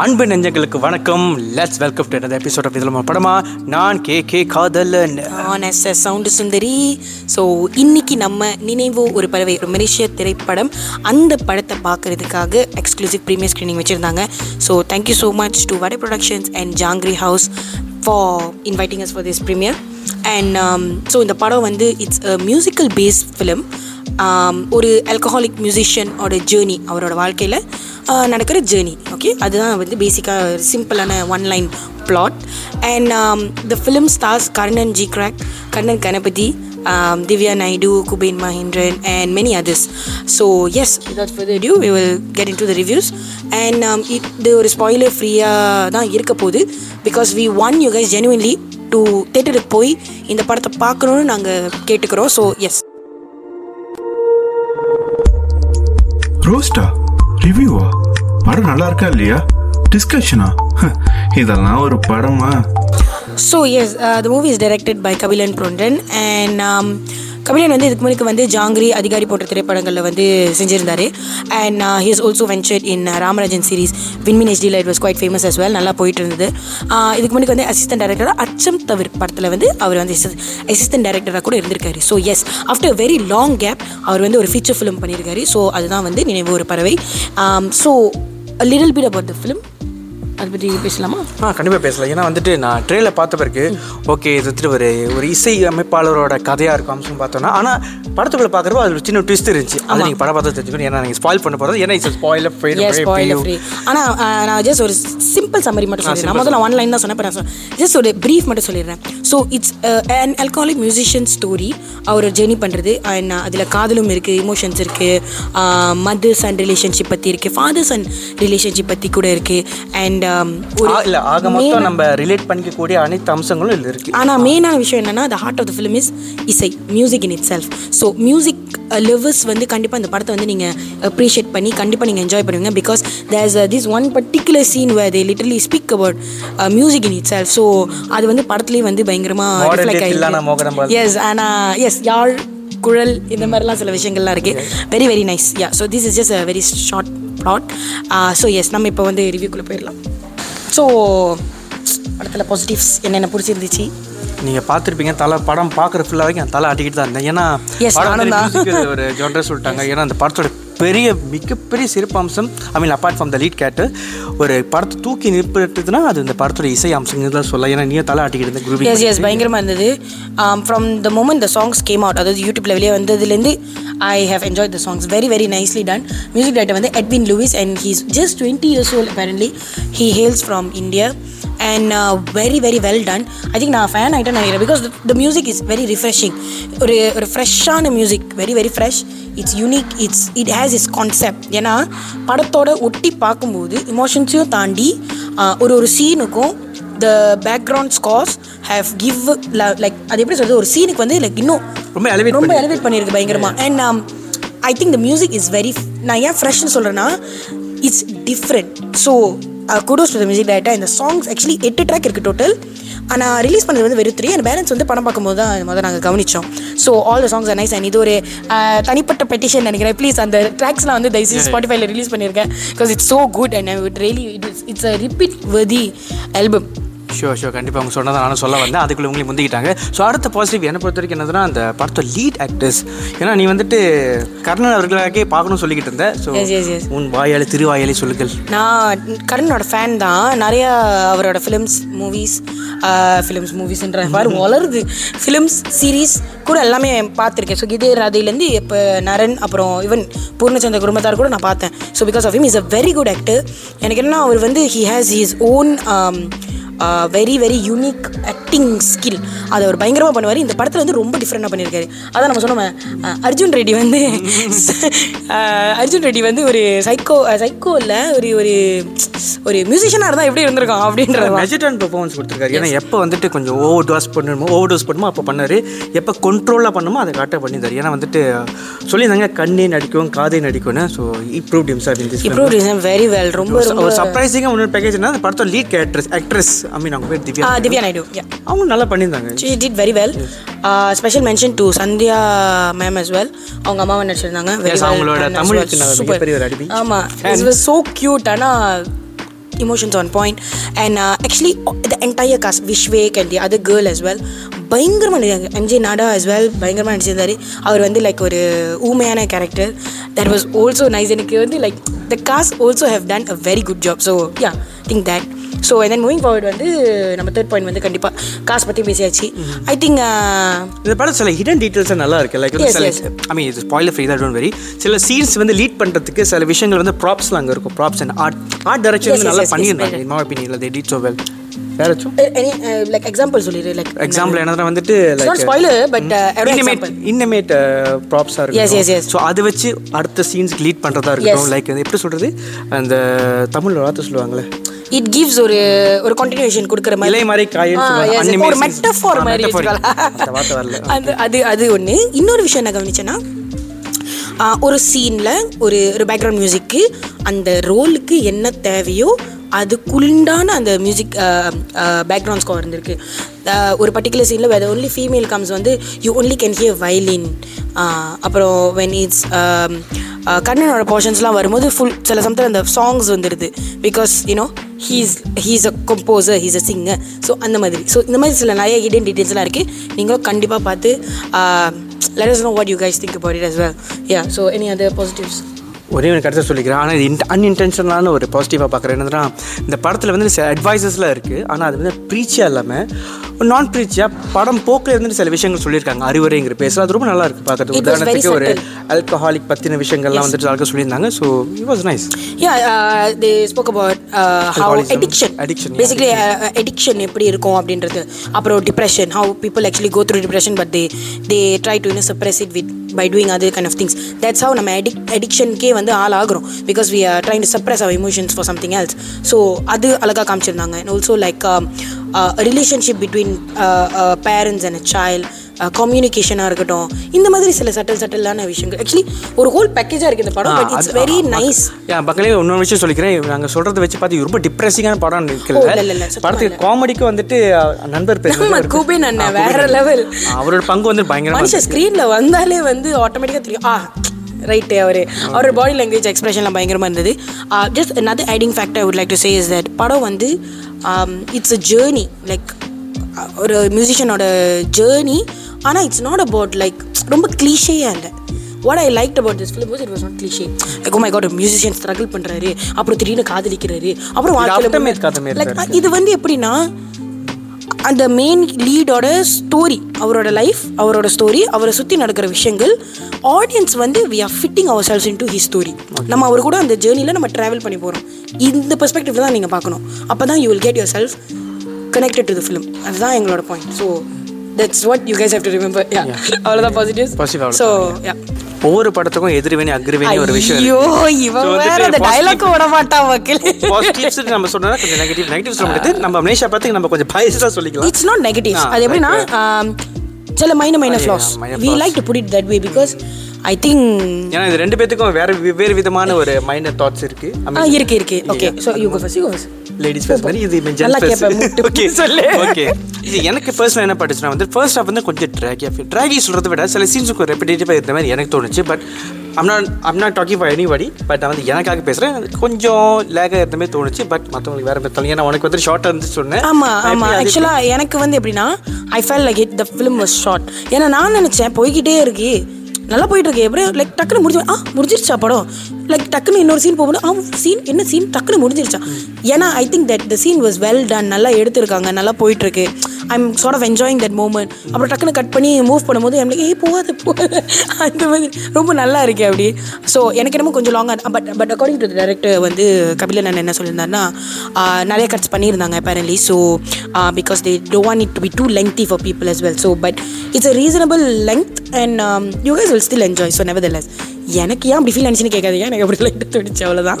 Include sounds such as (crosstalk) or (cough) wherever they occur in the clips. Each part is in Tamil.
அன்பு நெஞ்சங்களுக்கு வணக்கம். Let's welcome to episode of இதில் படமா நான் கே கே காதலன். நான் S S sound Sundari. So இன்னைக்கு நம்ம நினைவு ஒரு பறவை ஒரு மலேசிய திரைப்படம். அந்த படத்தை பார்க்கறதுக்காக எக்ஸ்க்ளூசிவ் ப்ரீமியர் ஸ்க்ரீனிங் வச்சுருந்தாங்க. So thank you so much to Vadai productions and Jangiri house for inviting us for this premiere and so இந்த படம் வந்து it's a musical based film ஒரு ஆல்கஹாலிக் மியூசிஷியனோட ஜேர்னி அவரோட வாழ்க்கையில் நடக்கிற ஜேர்னி ஓகே அதுதான் வந்து பேசிக்காக சிம்பிளான one line plot and the film stars Karnan ji crack Karnan Ganapathi um, Divya Naidu, Kubain Mahindran, and many others. So yes, without further ado, we will get into the reviews. And um, இது ஒரு ஸ்பாயிலர் ஃப்ரீயாக தான் இருக்க போகுது. Because we want you guys genuinely to தேட்டருக்கு போய் இந்த படத்தை பார்க்கணுன்னு நாங்கள் கேட்டுக்கிறோம். ஸோ எஸ் ரோஸ்டா? ரிவ்யூவா? படம் நல்லா இருக்கா இல்லையா டிஸ்கஷனா இதெல்லாம் ஒரு படமா? So yes the movie is directed by Kapilan ப்ரொண்டன் and Kabilan வந்து இதுக்கு முன்னாடி வந்து ஜாங்கிரி அதிகாரி போன்ற திரைப்படங்களில் வந்து செஞ்சுருந்தார். And he is also ventured in Ramarajan series வின்மின் ஹெச்டியில் it was quite famous as well நல்லா போயிட்டு இருந்தது uh, இதுக்கு முன்னாடி வந்து அசிஸ்டன்ட் டேரக்டராக அச்சம் தவிர படத்தில் வந்து அவர் வந்து அசிஸ்டன்ட் டேரக்டராக கூட இருந்திருக்காரு. So yes after very long gap அவர் வந்து ஒரு ஃபீச்சர் ஃபிலிம் பண்ணியிருக்காரு ஸோ அதுதான் வந்து நினைவு ஒரு பறவை. So little bit about the film அதை பற்றி பேசலாமா? ஆ கண்டிப்பாக பேசலாம். ஏன்னா வந்துட்டு நான் ட்ரெயிலில் பார்த்த பிறகு ஓகே இது வந்துட்டு ஒரு ஒரு இசை அமைப்பாளரோட கதையாக இருக்கும் அம்சம் பார்த்தோன்னா ஆனால் படத்துக்குள்ள பார்க்குறப்போ அது ஒரு சின்ன ட்விஸ்ட் இருந்துச்சு. அது நீங்கள் படம் பார்த்து தெரிஞ்சுக்கணும். ஏன்னா நீங்கள் ஸ்பாயில் பண்ண போகிறது ஏன்னா இட்ஸ் ஸ்பாயில் ஃப்ரீ ஆனால் நான் ஜஸ்ட் ஒரு சிம்பிள் சம்மரி மட்டும் சொல்லிடுறேன். நான் முதல்ல ஒன் லைன் தான் சொன்னேன் நான் ஜஸ்ட் ஒரு ப்ரீஃப் மட்டும் சொல்லிடுறேன். So it's an alcoholic musician story our journey பண்ணுறது அண்ட் அதில் காதலும் இருக்குது இமோஷன்ஸ் இருக்குது மதர்ஸ் அண்ட் ரிலேஷன்ஷிப் பற்றி இருக்குது ஃபாதர்ஸ் அண்ட் ரிலேஷன்ஷிப் பற்றி கூட இருக்குது அண்ட் இல்லை ஆக மொத்தம் நம்ம ரிலேட் பண்ணிக்கக்கூடிய அனைத்து அம்சங்களும் இதில் இருக்குது ஆனால் மெயினான விஷயம் என்னன்னா the heart of the film is இசை music in itself so music lovers வந்து கண்டிப்பாக இந்த படத்தை வந்து நீங்கள் அப்ரிஷியேட் பண்ணி கண்டிப்பாக நீங்கள் என்ஜாய் பண்ணுவீங்க because there's this one particular scene where they literally speak about music in itself so அது வந்து படத்துலேயே வந்து பயங்கரமாக ரிஃப்ளெக்ட் ஆகிருக்கு எஸ் ஆனால் எஸ் யாழ் குழல் இந்த மாதிரிலாம் சில விஷயங்கள்லாம் இருக்குது very very nice yeah so this is just very short plot so yes நம்ம இப்போ வந்து ரிவ்யூக்குள்ளே போயிடலாம். ஸோ படத்தில் பாசிட்டிவ்ஸ் என்னென்ன பிடிச்சிருந்துச்சு? நீங்கள் பார்த்துருப்பீங்க தலை படம் பார்க்குற ஃபுல்லாக வரைக்கும் தலை ஆட்டிக்கிட்டு தான் இருந்தேன். ஏன்னா ஒரு ஜொன்ற சொல்லிட்டாங்க. ஏன்னா அந்த படத்தோட பெரிய மிகப்பெரிய சிறப்பு அம்சம் I mean apart from the lead கேட்டு ஒரு படத்தை தூக்கி நிறுத்துறதுனா அது இந்த படத்தோட இசை அம்சங்கள் தான் சொல்லலாம். ஏன்னா நீயே தலை ஆட்டிக்கிட்டு இருந்த குருவி எஸ் எஸ் பயங்கரமாக இருந்தது. From the moment the songs came out அதாவது யூடியூப்ல வெளியே வந்ததுலேருந்து I have enjoy the songs very very nicely done music director வந்து Edwin Louis and he's just twenty years old apparently. He hails from India and very very well done I think நான் ஃபேன் ஆகிட்டேன் நினைக்கிறேன் because the music is very refreshing ஒரு ஒரு ஃப்ரெஷ்ஷான music very very fresh it's unique it's it has is concept ஏன்னா படத்தோட ஒட்டி பார்க்கும்போது இமோஷன்ஸையும் தாண்டி ஒரு ஒரு சீனுக்கும் the background scores have give like அது எப்படி சொல்றது? ஒரு சீனுக்கு வந்து லைக் இன்னும் ரொம்ப elevate ரொம்ப எலிவேட் பண்ணியிருக்கு பயங்கரமா. And I think the music is very நான் ஏன் ஃப்ரெஷ்னு சொல்கிறேன்னா it's different so kudos to the music director இந்த சாங்ஸ் ஆக்சுவலி எட்டு ட்ராக் இருக்குது டோட்டல் ஆனால் ரிலீஸ் பண்ணது வந்து வெறும் த்ரீ அண்ட் பேலன்ஸ் வந்து படம் பார்க்கும்போது தான் முதல்ல நாங்கள் கவனிச்சோம். So all the songs nice and இது ஒரு தனிப்பட்ட பெட்டிஷன் நினைக்கிறேன். ப்ளீஸ் அந்த ட்ராக்ஸ்லாம் வந்து தயவுசெய்து ஸ்பாட்டிஃபைல ரிலீஸ் பண்ணியிருக்கேன் because it's so good and it really it is it's a repeat worthy album so so கண்டிப்பாக அவங்க சொன்னதை நானும் சொல்ல வந்தேன். அதுக்குள்ள உங்களை முந்திக்கிட்டாங்க. ஸோ அடுத்த பாசிட்டிவ் என்னை பொறுத்த வரைக்கும் என்னதுன்னா அந்த படத்தோட லீட் ஆக்டர்ஸ் ஏன்னா நீ வந்துட்டு கர்ணன் அவர்களாகவே பார்க்கணும்னு சொல்லிக்கிட்டு இருந்த. ஸோ. உன் வாயாளி திருவாயாளி சொல்லுங்கள். நான் கர்ணனோட ஃபேன் தான். நிறையா அவரோட ஃபிலிம்ஸ் மூவிஸ் ஃபிலிம்ஸ் மூவிஸ்ன்ற மாதிரி வளருது. ஃபிலிம்ஸ் சீரீஸ் கூட எல்லாமே பார்த்துருக்கேன். ஸோ இதே ராதையிலேருந்து இப்போ நரன் அப்புறம் ஈவன் பூர்ணச்சந்திர குடும்பத்தார் கூட நான் பார்த்தேன். So because of him is a very good actor எனக்கு என்ன அவர் வந்து he has his own very very unique acting skill அதை அவர் பயங்கரமாக பண்ணுவார். இந்த படத்தில் வந்து ரொம்ப டிஃப்ரெண்டாக பண்ணியிருக்காரு. அதான் நம்ம சொன்னோம் அர்ஜுன் ரெட்டி வந்து அர்ஜுன் ரெட்டி வந்து ஒரு சைக்கோ சைக்கோ இல்லை ஒரு ஒரு ஒரு மியூசிஷியனாக இருந்தால் எப்படி இருந்திருக்கான் அப்படின்றது மெஜிடன் பெர்ஃபார்மன்ஸ் கொடுத்துருக்காரு. ஏன்னா எப்போ வந்துட்டு கொஞ்சம் ஓவர் டோஸ் பண்ணணுமோ ஓவர் டோஸ் பண்ணுமோ அப்போ பண்ணார். எப்போ கண்ட்ரோலாக பண்ணுமோ அதை கரெக்டாக பண்ணியிருந்தார். ஏன்னா வந்துட்டு சொல்லியிருந்தாங்க கண்ணே நடிக்கும் காதே நடிக்கும்னு. So improve reason very well ரொம்ப ஒரு சர்ப்ரைசிங்காக இன்னொரு பேக்கேஜ்னா அந்த படத்தோட lead characters actress I mean அவங்க பேர் திவ்யா திவ்யா நாயுடு அவங்க நல்லா பண்ணியிருந்தாங்க. She did very well. Special mention to Sandhya ma'am as well. அவங்க அம்மாவை நடிச்சிருந்தாங்க. அவங்களோட done as தமிழுக்கு well. நான் Super. மிகப்பெரிய ஒரு அடிமை. ஆமா. It was so cute ஆனா emotions on point. And uh, actually the entire cast Vishwek and the other girl as well பயங்கரமாக நடிச்சாங்க. எம்ஜே நாடா as well பயங்கரமாக நடிச்சிருந்தாரு. அவர் வந்து லைக் ஒரு ஊமையான character that was also nice எனக்கு வந்து like the cast also have done a very good job so yeah think that so and then moving forward வந்து நம்ம தேர்ட் பாயிண்ட் வந்து கண்டிப்பாக காசு பற்றி பேசியாச்சு. ஐ திங்க் இந்த படம் சில ஹிடன் டீட்டெயில்ஸ் நல்லா இருக்கு. லைக் சில. ஐ மீன் இது ஸ்பாயிலர் ஃப்ரீ தான் வெரி சில சீன்ஸ் வந்து லீட் பண்றதுக்கு சில விஷயங்கள் வந்து ப்ராப்ஸ்லாம் அங்கே இருக்கும். Props and art art direction நல்லா பண்ணியிருந்தாங்க. In my opinion they did so well like example சொல்லிடு லைக் எக்ஸாம்பிள் என்னதுன்னா வந்துட்டு uh, every inmate. Inmate yes, இருக்கும். ஸோ அதை வச்சு அடுத்த சீன்ஸ்க்கு லீட் பண்ணுறதா இருக்கட்டும். Yes. லைக் எப்படி சொல்றது? அந்த தமிழ் வார்த்தை சொல்லுவாங்களே. இட் கிவ்ஸ் ஒரு ஒரு கண்டினியூஷன் கொடுக்குற மாதிரி. இலை மாதிரி Animations. ஒரு மெட்டஃபார் மாதிரி. அது அது அது ஒன்று இன்னொரு விஷயம் என்ன கவனிச்சேன்னா ஒரு சீனில் ஒரு ஒரு பேக்ரவுண்ட் மியூசிக்கு அந்த ரோலுக்கு என்ன தேவையோ அதுக்குண்டான அந்த மியூசிக் பேக்ரவுண்ட் ஸ்கோர் இருந்திருக்கு. ஒரு பர்டிகுலர் சீனில் வேறு ஒன்லி ஃபீமேல் கம்ஸ் வந்து you only can hear violin அப்புறம் வென் இட்ஸ் கண்ணனோட போர்ஷன்ஸ்லாம் வரும்போது ஃபுல் சில சமயத்தில் அந்த சாங்ஸ் வந்துடுது because you know he's he's a composer he's a singer so அந்த மாதிரி. ஸோ இந்த மாதிரி சில நிறைய ஹிடன் டீட்டெயில்ஸ்லாம் இருக்குது நீங்களும் கண்டிப்பாக பார்த்து let us know what you guys think about it as well yeah so any other positives ஒரே ஒரு கருத்தை சொல்லிக்கிறேன். ஆனால் இது அன்இன்டென்ஷனலான ஒரு பாசிட்டிவாக பார்க்குறேன். என்னன்னா இந்த படத்தில் வந்து சில அட்வைசஸ்லாம் இருக்குது ஆனால் அது வந்து ப்ரீச்சியாக இல்லாமல் நான் ப்ரீச்சியாக படம் போக்கில் இருந்து சில விஷயங்கள் சொல்லியிருக்காங்க. அறிவுரைங்கிற பேச அது ரொம்ப நல்லா இருக்குது பார்க்கறது உதாரணத்துக்கு ஒரு. ஆல்கஹாலிக் பற்றின விஷயங்கள்லாம் வந்துட்டு ஆளுக்கு சொல்லியிருந்தாங்க. So it was nice yeah they spoke about how Alcoholism. addiction. Addiction, yeah. basically uh, addiction எப்படி இருக்கும் அப்படின்றது. அப்புறம் depression. How people actually go through depression but they they try to you know, suppress it by doing அது kind of things that's how நம்ம அடிக் அடிக்ஷனுக்கே வந்து ஆள் ஆகிறோம் because we are trying to suppress our emotions for something else so அது அழகாக காமிச்சிருந்தாங்க and also like relationship between parents and a child கம்யூனிகேஷனாக இருக்கட்டும். இந்த மாதிரி சில சட்டல் சட்டலான விஷயங்கள். ஆக்சுவலி ஒரு ஹோல் பேக்கேஜாக இருக்குது இந்த படம். பட் இட்ஸ் வெரி நைஸ் பக்கலே இன்னொரு விஷயம் சொல்லிக்கிறேன். நாங்கள் சொல்கிறத வச்சு பார்த்து ரொம்ப டிப்ரெசிங்கான படம் சுத்தமா படத்துக்கு காமெடிக்கு வந்துட்டு நண்பர் பேர் கூபின் அண்ணன் வேற. அண்ணன். அவரோட பங்கு வந்து பயங்கரமா மனுஷன் ஸ்க்ரீனில் வந்தாலே வந்து ஆட்டோமேட்டிக்காக தெரியும். ஆ ரைட்டு அவர். அவரோட பாடி லாங்குவேஜ் எக்ஸ்பிரஷன்லாம் பயங்கரமாக இருந்தது. Just another adding factor I would like to say is that படம் வந்து இட்ஸ் a journey. லைக் ஒரு மியூசிஷியனோட ஜேர்னி ஆனால் இட்ஸ் நாட் அபவுட் லைக் ரொம்ப கிளீஷேயாக இல்லை. What I like about this film it was not cliche like oh my god musician struggle பண்ணுறாரு அப்புறம் திடீர்னு காதலிக்கிறாரு. அப்புறம் வாழ்க்கையில் லைக் இது வந்து எப்படின்னா அந்த மெயின் லீடோட ஸ்டோரி அவரோட லைஃப் அவரோட ஸ்டோரி அவரை சுற்றி நடக்கிற விஷயங்கள் ஆடியன்ஸ் வந்து we are fitting ourselves into he story நம்ம அவர் கூட அந்த ஜேர்னியில் நம்ம ட்ராவல் பண்ணி போகிறோம் இந்த பெர்ஸ்பெக்டிவ் தான் நீங்கள் பார்க்கணும். அப்போ தான் you will get yourself connected to the film அதுதான் எங்களோட point so that's what you guys have to remember yeah அவ்வளோதான் பாசிட்டிவ் Positive அவ்வளவுதான். ஸோ யா ஒவ்வொரு படத்துக்கும் எதிர்வினை அக்ரிவினை ஒரு விஷயம் ஐயோ இவன் வேற அந்த டைலாக் விட மாட்டான் மக்களே பாசிட்டிவ்ஸ் நம்ம சொன்னா கொஞ்சம் நெகட்டிவ் நெகட்டிவ் சொல்ல முடியாது. நம்ம மலேசியா பார்த்து நம்ம கொஞ்சம் பயசா சொல்லிக்கலாம். இட்ஸ் நாட் நெகட்டிவ் அது எப்படின்னா ஆம், சில minor minor Yeah, flaws we. Like to put it that way because I think ஏன்னா இது ரெண்டு பேத்துக்கும் வேற வெவ்வேறு விதமான ஒரு மைனர் தாட்ஸ் இருக்கு. இருக்கு இருக்கு. Okay so you go first you go first ladies first மாதிரி இது ஜென்ஸ் முட்டு ஓகே சொல்லு. ஓகே இது எனக்கு பர்சனல் என்ன பட்டுச்சுன்னா வந்து ஃபர்ஸ்ட் ஹாஃப் வந்து கொஞ்சம் ஃபீல் ட்ராகி சொல்றதை விட சில சீன்ஸுக்கு ரெப்பிடேட்டிவாக இருந்த மாதிரி எனக்கு தோணுச்சு. But am not am not talking for anybody but நான் வந்து எனக்காக பேசுகிறேன் கொஞ்சம் லேகாக இருந்த மாதிரி தோணுச்சு. பட் மற்றவங்களுக்கு வேற மாதிரி ஏன்னா உனக்கு வந்து ஷார்ட்டாக இருந்துச்சு சொன்னேன். ஆமா நான் ஆமா. எப்படி அது- ஆக்சுவலாக எனக்கு வந்து எப்படின்னா I felt like it the film was short ஏன்னா நான் நினச்சேன் போய்கிட்டே இருக்கு. நல்லா போயிட்டு இருக்கு எப்படியும் லைக் டக்குனு முடிஞ்சு ஆ முடிஞ்சிருச்சா படம்? லைக் டக்குன்னு இன்னொரு சீன் போகும்போது ஆ சீன் என்ன சீன் டக்குன்னு முடிஞ்சிருச்சா? ஏன்னா I think that the scene was well done நல்லா எடுத்திருக்காங்க. நல்லா போயிட்டு இருக்கு I'm sort of enjoying that moment அப்புறம் டக்குன்னு கட் பண்ணி மூவ் பண்ணும்போது எனக்கு ஏய் போகாது போகாது. அந்த மாதிரி ரொம்ப நல்லா இருக்கு அப்படி. ஸோ எனக்கு என்னமோ கொஞ்சம் லாங்காக but but according to director வந்து கபிலன் அண்ணன் என்ன சொல்லியிருந்தாருன்னா நிறைய கட்ஸ் பண்ணியிருந்தாங்க apparently. So because they to want it to be too lengthy for people as well so but it's a reasonable length and you guys will still enjoy so nevertheless எனக்கு ஏன் அப்படி ஃபீல் ஆனிச்சுன்னு கேட்காதீங்க. எனக்கு அப்படி லைட்டு தோணுச்சு அவ்வளோதான்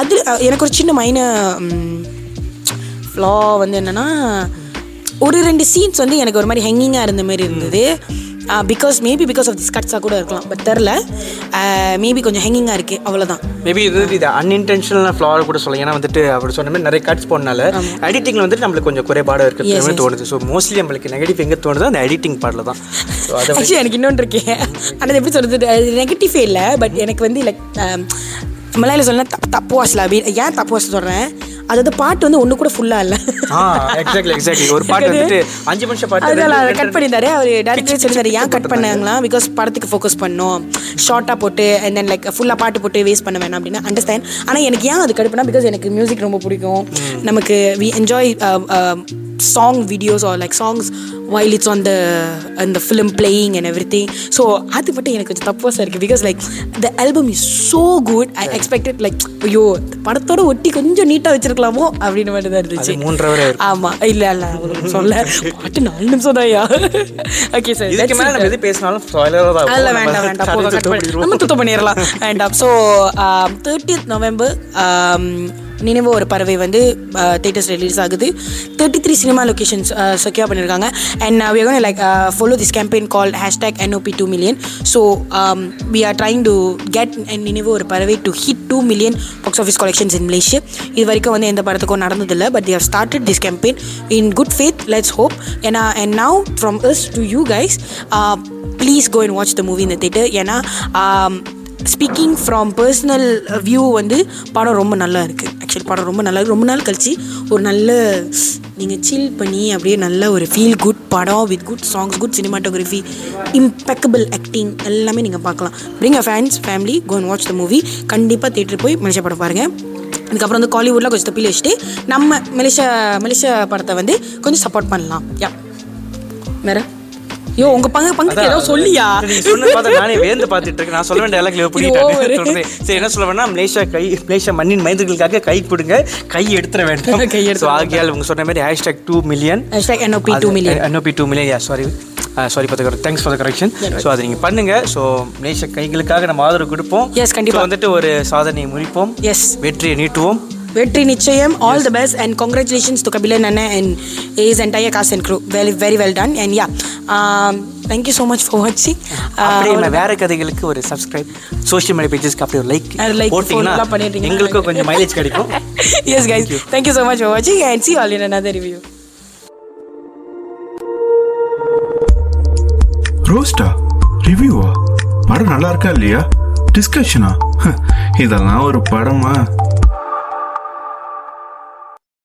அது எனக்கு ஒரு சின்ன மைன ஃப்ளா வந்து என்னென்னா ஒரு ரெண்டு சீன்ஸ் வந்து எனக்கு ஒரு மாதிரி ஹெங்கிங்காக இருந்த மாதிரி இருந்தது. Because maybe because of this கட்ஸாக கூட இருக்கலாம். பட் தெரில மேபி கொஞ்சம் ஹெங்கிங்காக இருக்குது அவ்வளோதான் மேபி இது இது அன்இன்டென்ஷனல் ஃப்ளார் கூட சொல்லலாம். ஏன்னா வந்துட்டு அவர் சொன்ன மாதிரி நிறைய கட்ஸ் போனால எடிட்டிங்ல வந்துட்டு நம்மளுக்கு கொஞ்சம் குறைபாடு Yes, இருக்கிறது yes. தோணுது. ஸோ மோஸ்ட்லி நம்மளுக்கு நெகட்டிவ் எங்கே தோணுதோ அந்த எடிட்டிங் பாடல தான். ஸோ அதை ஆக்சுவலி எனக்கு இன்னொன்று இருக்கேன் ஆனால் எப்படி சொல்கிறது நெகட்டிவே இல்லை பட் எனக்கு வந்து லைக் மலையில சொல்ல தப்பு வாசல? அப்படி ஏன் தப்பு வாசல் சொல்கிறேன் அதாவது பாட்டு வந்து ஒன்று கூட ஃபுல்லாக இல்லை. எக்ஸாக்ட்லி எக்ஸாக்ட்லி ஒரு பாட்டு வந்துட்டு அஞ்சு நிமிஷம் பாட்டு அதனால கட் பண்ணியிருந்தாரு. அவர் டேரக்டர் சொல்லியிருந்தாரு ஏன் கட் பண்ணாங்களா பிகாஸ் படத்துக்கு ஃபோக்கஸ் பண்ணோம். ஷார்ட்டாக போட்டு அண்ட் தென் லைக் ஃபுல்லாக பாட்டு போட்டு வேஸ்ட் பண்ண வேணாம் அப்படின்னு அண்டர்ஸ்டாண்ட் ஆனால் எனக்கு ஏன் அது கடுப்புனா பிகாஸ் எனக்கு மியூசிக் ரொம்ப பிடிக்கும். நமக்கு we enjoy song videos are like songs while it's on the அந்த film playing and everything so அது மட்டும் எனக்கு கொஞ்சம் தப்பாக இருக்குது because like the album is so good I expected like ஐயோ படத்தோட ஒட்டி கொஞ்சம் நீட்டாக வச்சிருக்கலாமோ அப்படின்னு மட்டும் தான் இருந்துச்சு. மூன்றரை வரை இருக்கும். ஆமா. இல்ல இல்ல சொல்ல பாட்டு நாலு நிமிஷம் தான்யா ஓகே சார் இதுக்கு மேல நம்ம எது பேசினாலும் தான் இல்ல. வேண்டாம் வேண்டாம். போதும் சுத்தம் பண்ணி-. நம்ம துத்தம் பண்ணிடலாம். வேண்டாம். ஸோ தேர்ட்டியத் நவம்பர் நினைவு ஒரு பறவை வந்து தேட்டர்ஸ் ரிலீஸ் ஆகுது thirty three cinema locations secure பண்ணியிருக்காங்க and we like follow this campaign call hashtag NOP two million so we are trying to get and Ninaivu Oru Paravai to hit two million box office collections in Malaysia இது வரைக்கும் வந்து எந்த படத்துக்கும் நடந்ததில்லை but the how started this campaign in good faith let's hope ஏன்னா and now from us to you guys please go and watch the movie இந்த தேட்டர் ஏன்னா ஸ்பீக்கிங் ஃப்ரம் பர்சனல் வியூ வந்து படம் ரொம்ப நல்லா இருக்குது ஆக்சுவலி படம் ரொம்ப நல்லா ரொம்ப நாள் கழிச்சு ஒரு நல்ல நீங்கள் சில் பண்ணி அப்படியே நல்ல ஒரு ஃபீல் குட் படம் with good songs good cinematography impeccable acting எல்லாமே நீங்கள் பார்க்கலாம். Bring a fans family go and watch the movie கண்டிப்பாக தேட்டர் போய் மலேசியா படம் பாருங்கள் அதுக்கப்புறம் வந்து காலிவுட்டில் கொஞ்சம் தப்பில் வச்சுட்டு நம்ம மலேசியா மலேசியா படத்தை வந்து கொஞ்சம் சப்போர்ட் பண்ணலாம். யா வேறு? ஐயோ உங்க பங்கு பங்குக்கு ஏதோ சொல்லியா? சொன்னது பார்த்தா நானே வேந்து பார்த்துட்டு இருக்கேன். நான் சொல்ல வேண்டிய over. புரியிட்டேன் சரி என்ன சொல்ல வேணா? மலேசியா கை மலேசியா மண்ணின் மைந்தர்களுக்காக கை கொடுங்க. கை எடுத்துற வேண்டாம். (laughs) கை எடுத்துற ஸோ ஆகியால் உங்க சொன்ன மாதிரி hashtag two million hashtag NOP two million NOP two million yeah sorry sorry for thanks for the correction so அதை நீங்கள் பண்ணுங்க. ஸோ மலேசியா கைகளுக்காக நம்ம ஆதரவு கொடுப்போம். Yes, கண்டிப்பா. So வந்துட்டு ஒரு சாதனையை முடிப்போம் எஸ் வெற்றியை நீட்டுவோம். வெற்றி நிச்சயம். All the best and congratulations to Kabilan அண்ணன் and as entire cast and crew very very well done and yeah thank you so much for வாட்சிங் அப்படியே வேற கதைகளுக்கு ஒரு சப்ஸ்கிரைப் சோஷியல் மீடியா பேஜஸ்க்கு அப்படியே ஒரு லைக் அது like, போட்டிங்கன்னா பண்ணிடுறீங்க. எங்களுக்கும் கொஞ்சம் மைலேஜ் கிடைக்கும். Yes guys thank you so much for வாட்சிங் and see all in another review ரோஸ்டா ரிவ்யூவா படம் நல்லா இருக்கா இல்லையா? டிஸ்கஷனா (laughs) இதெல்லாம் ஒரு படமா?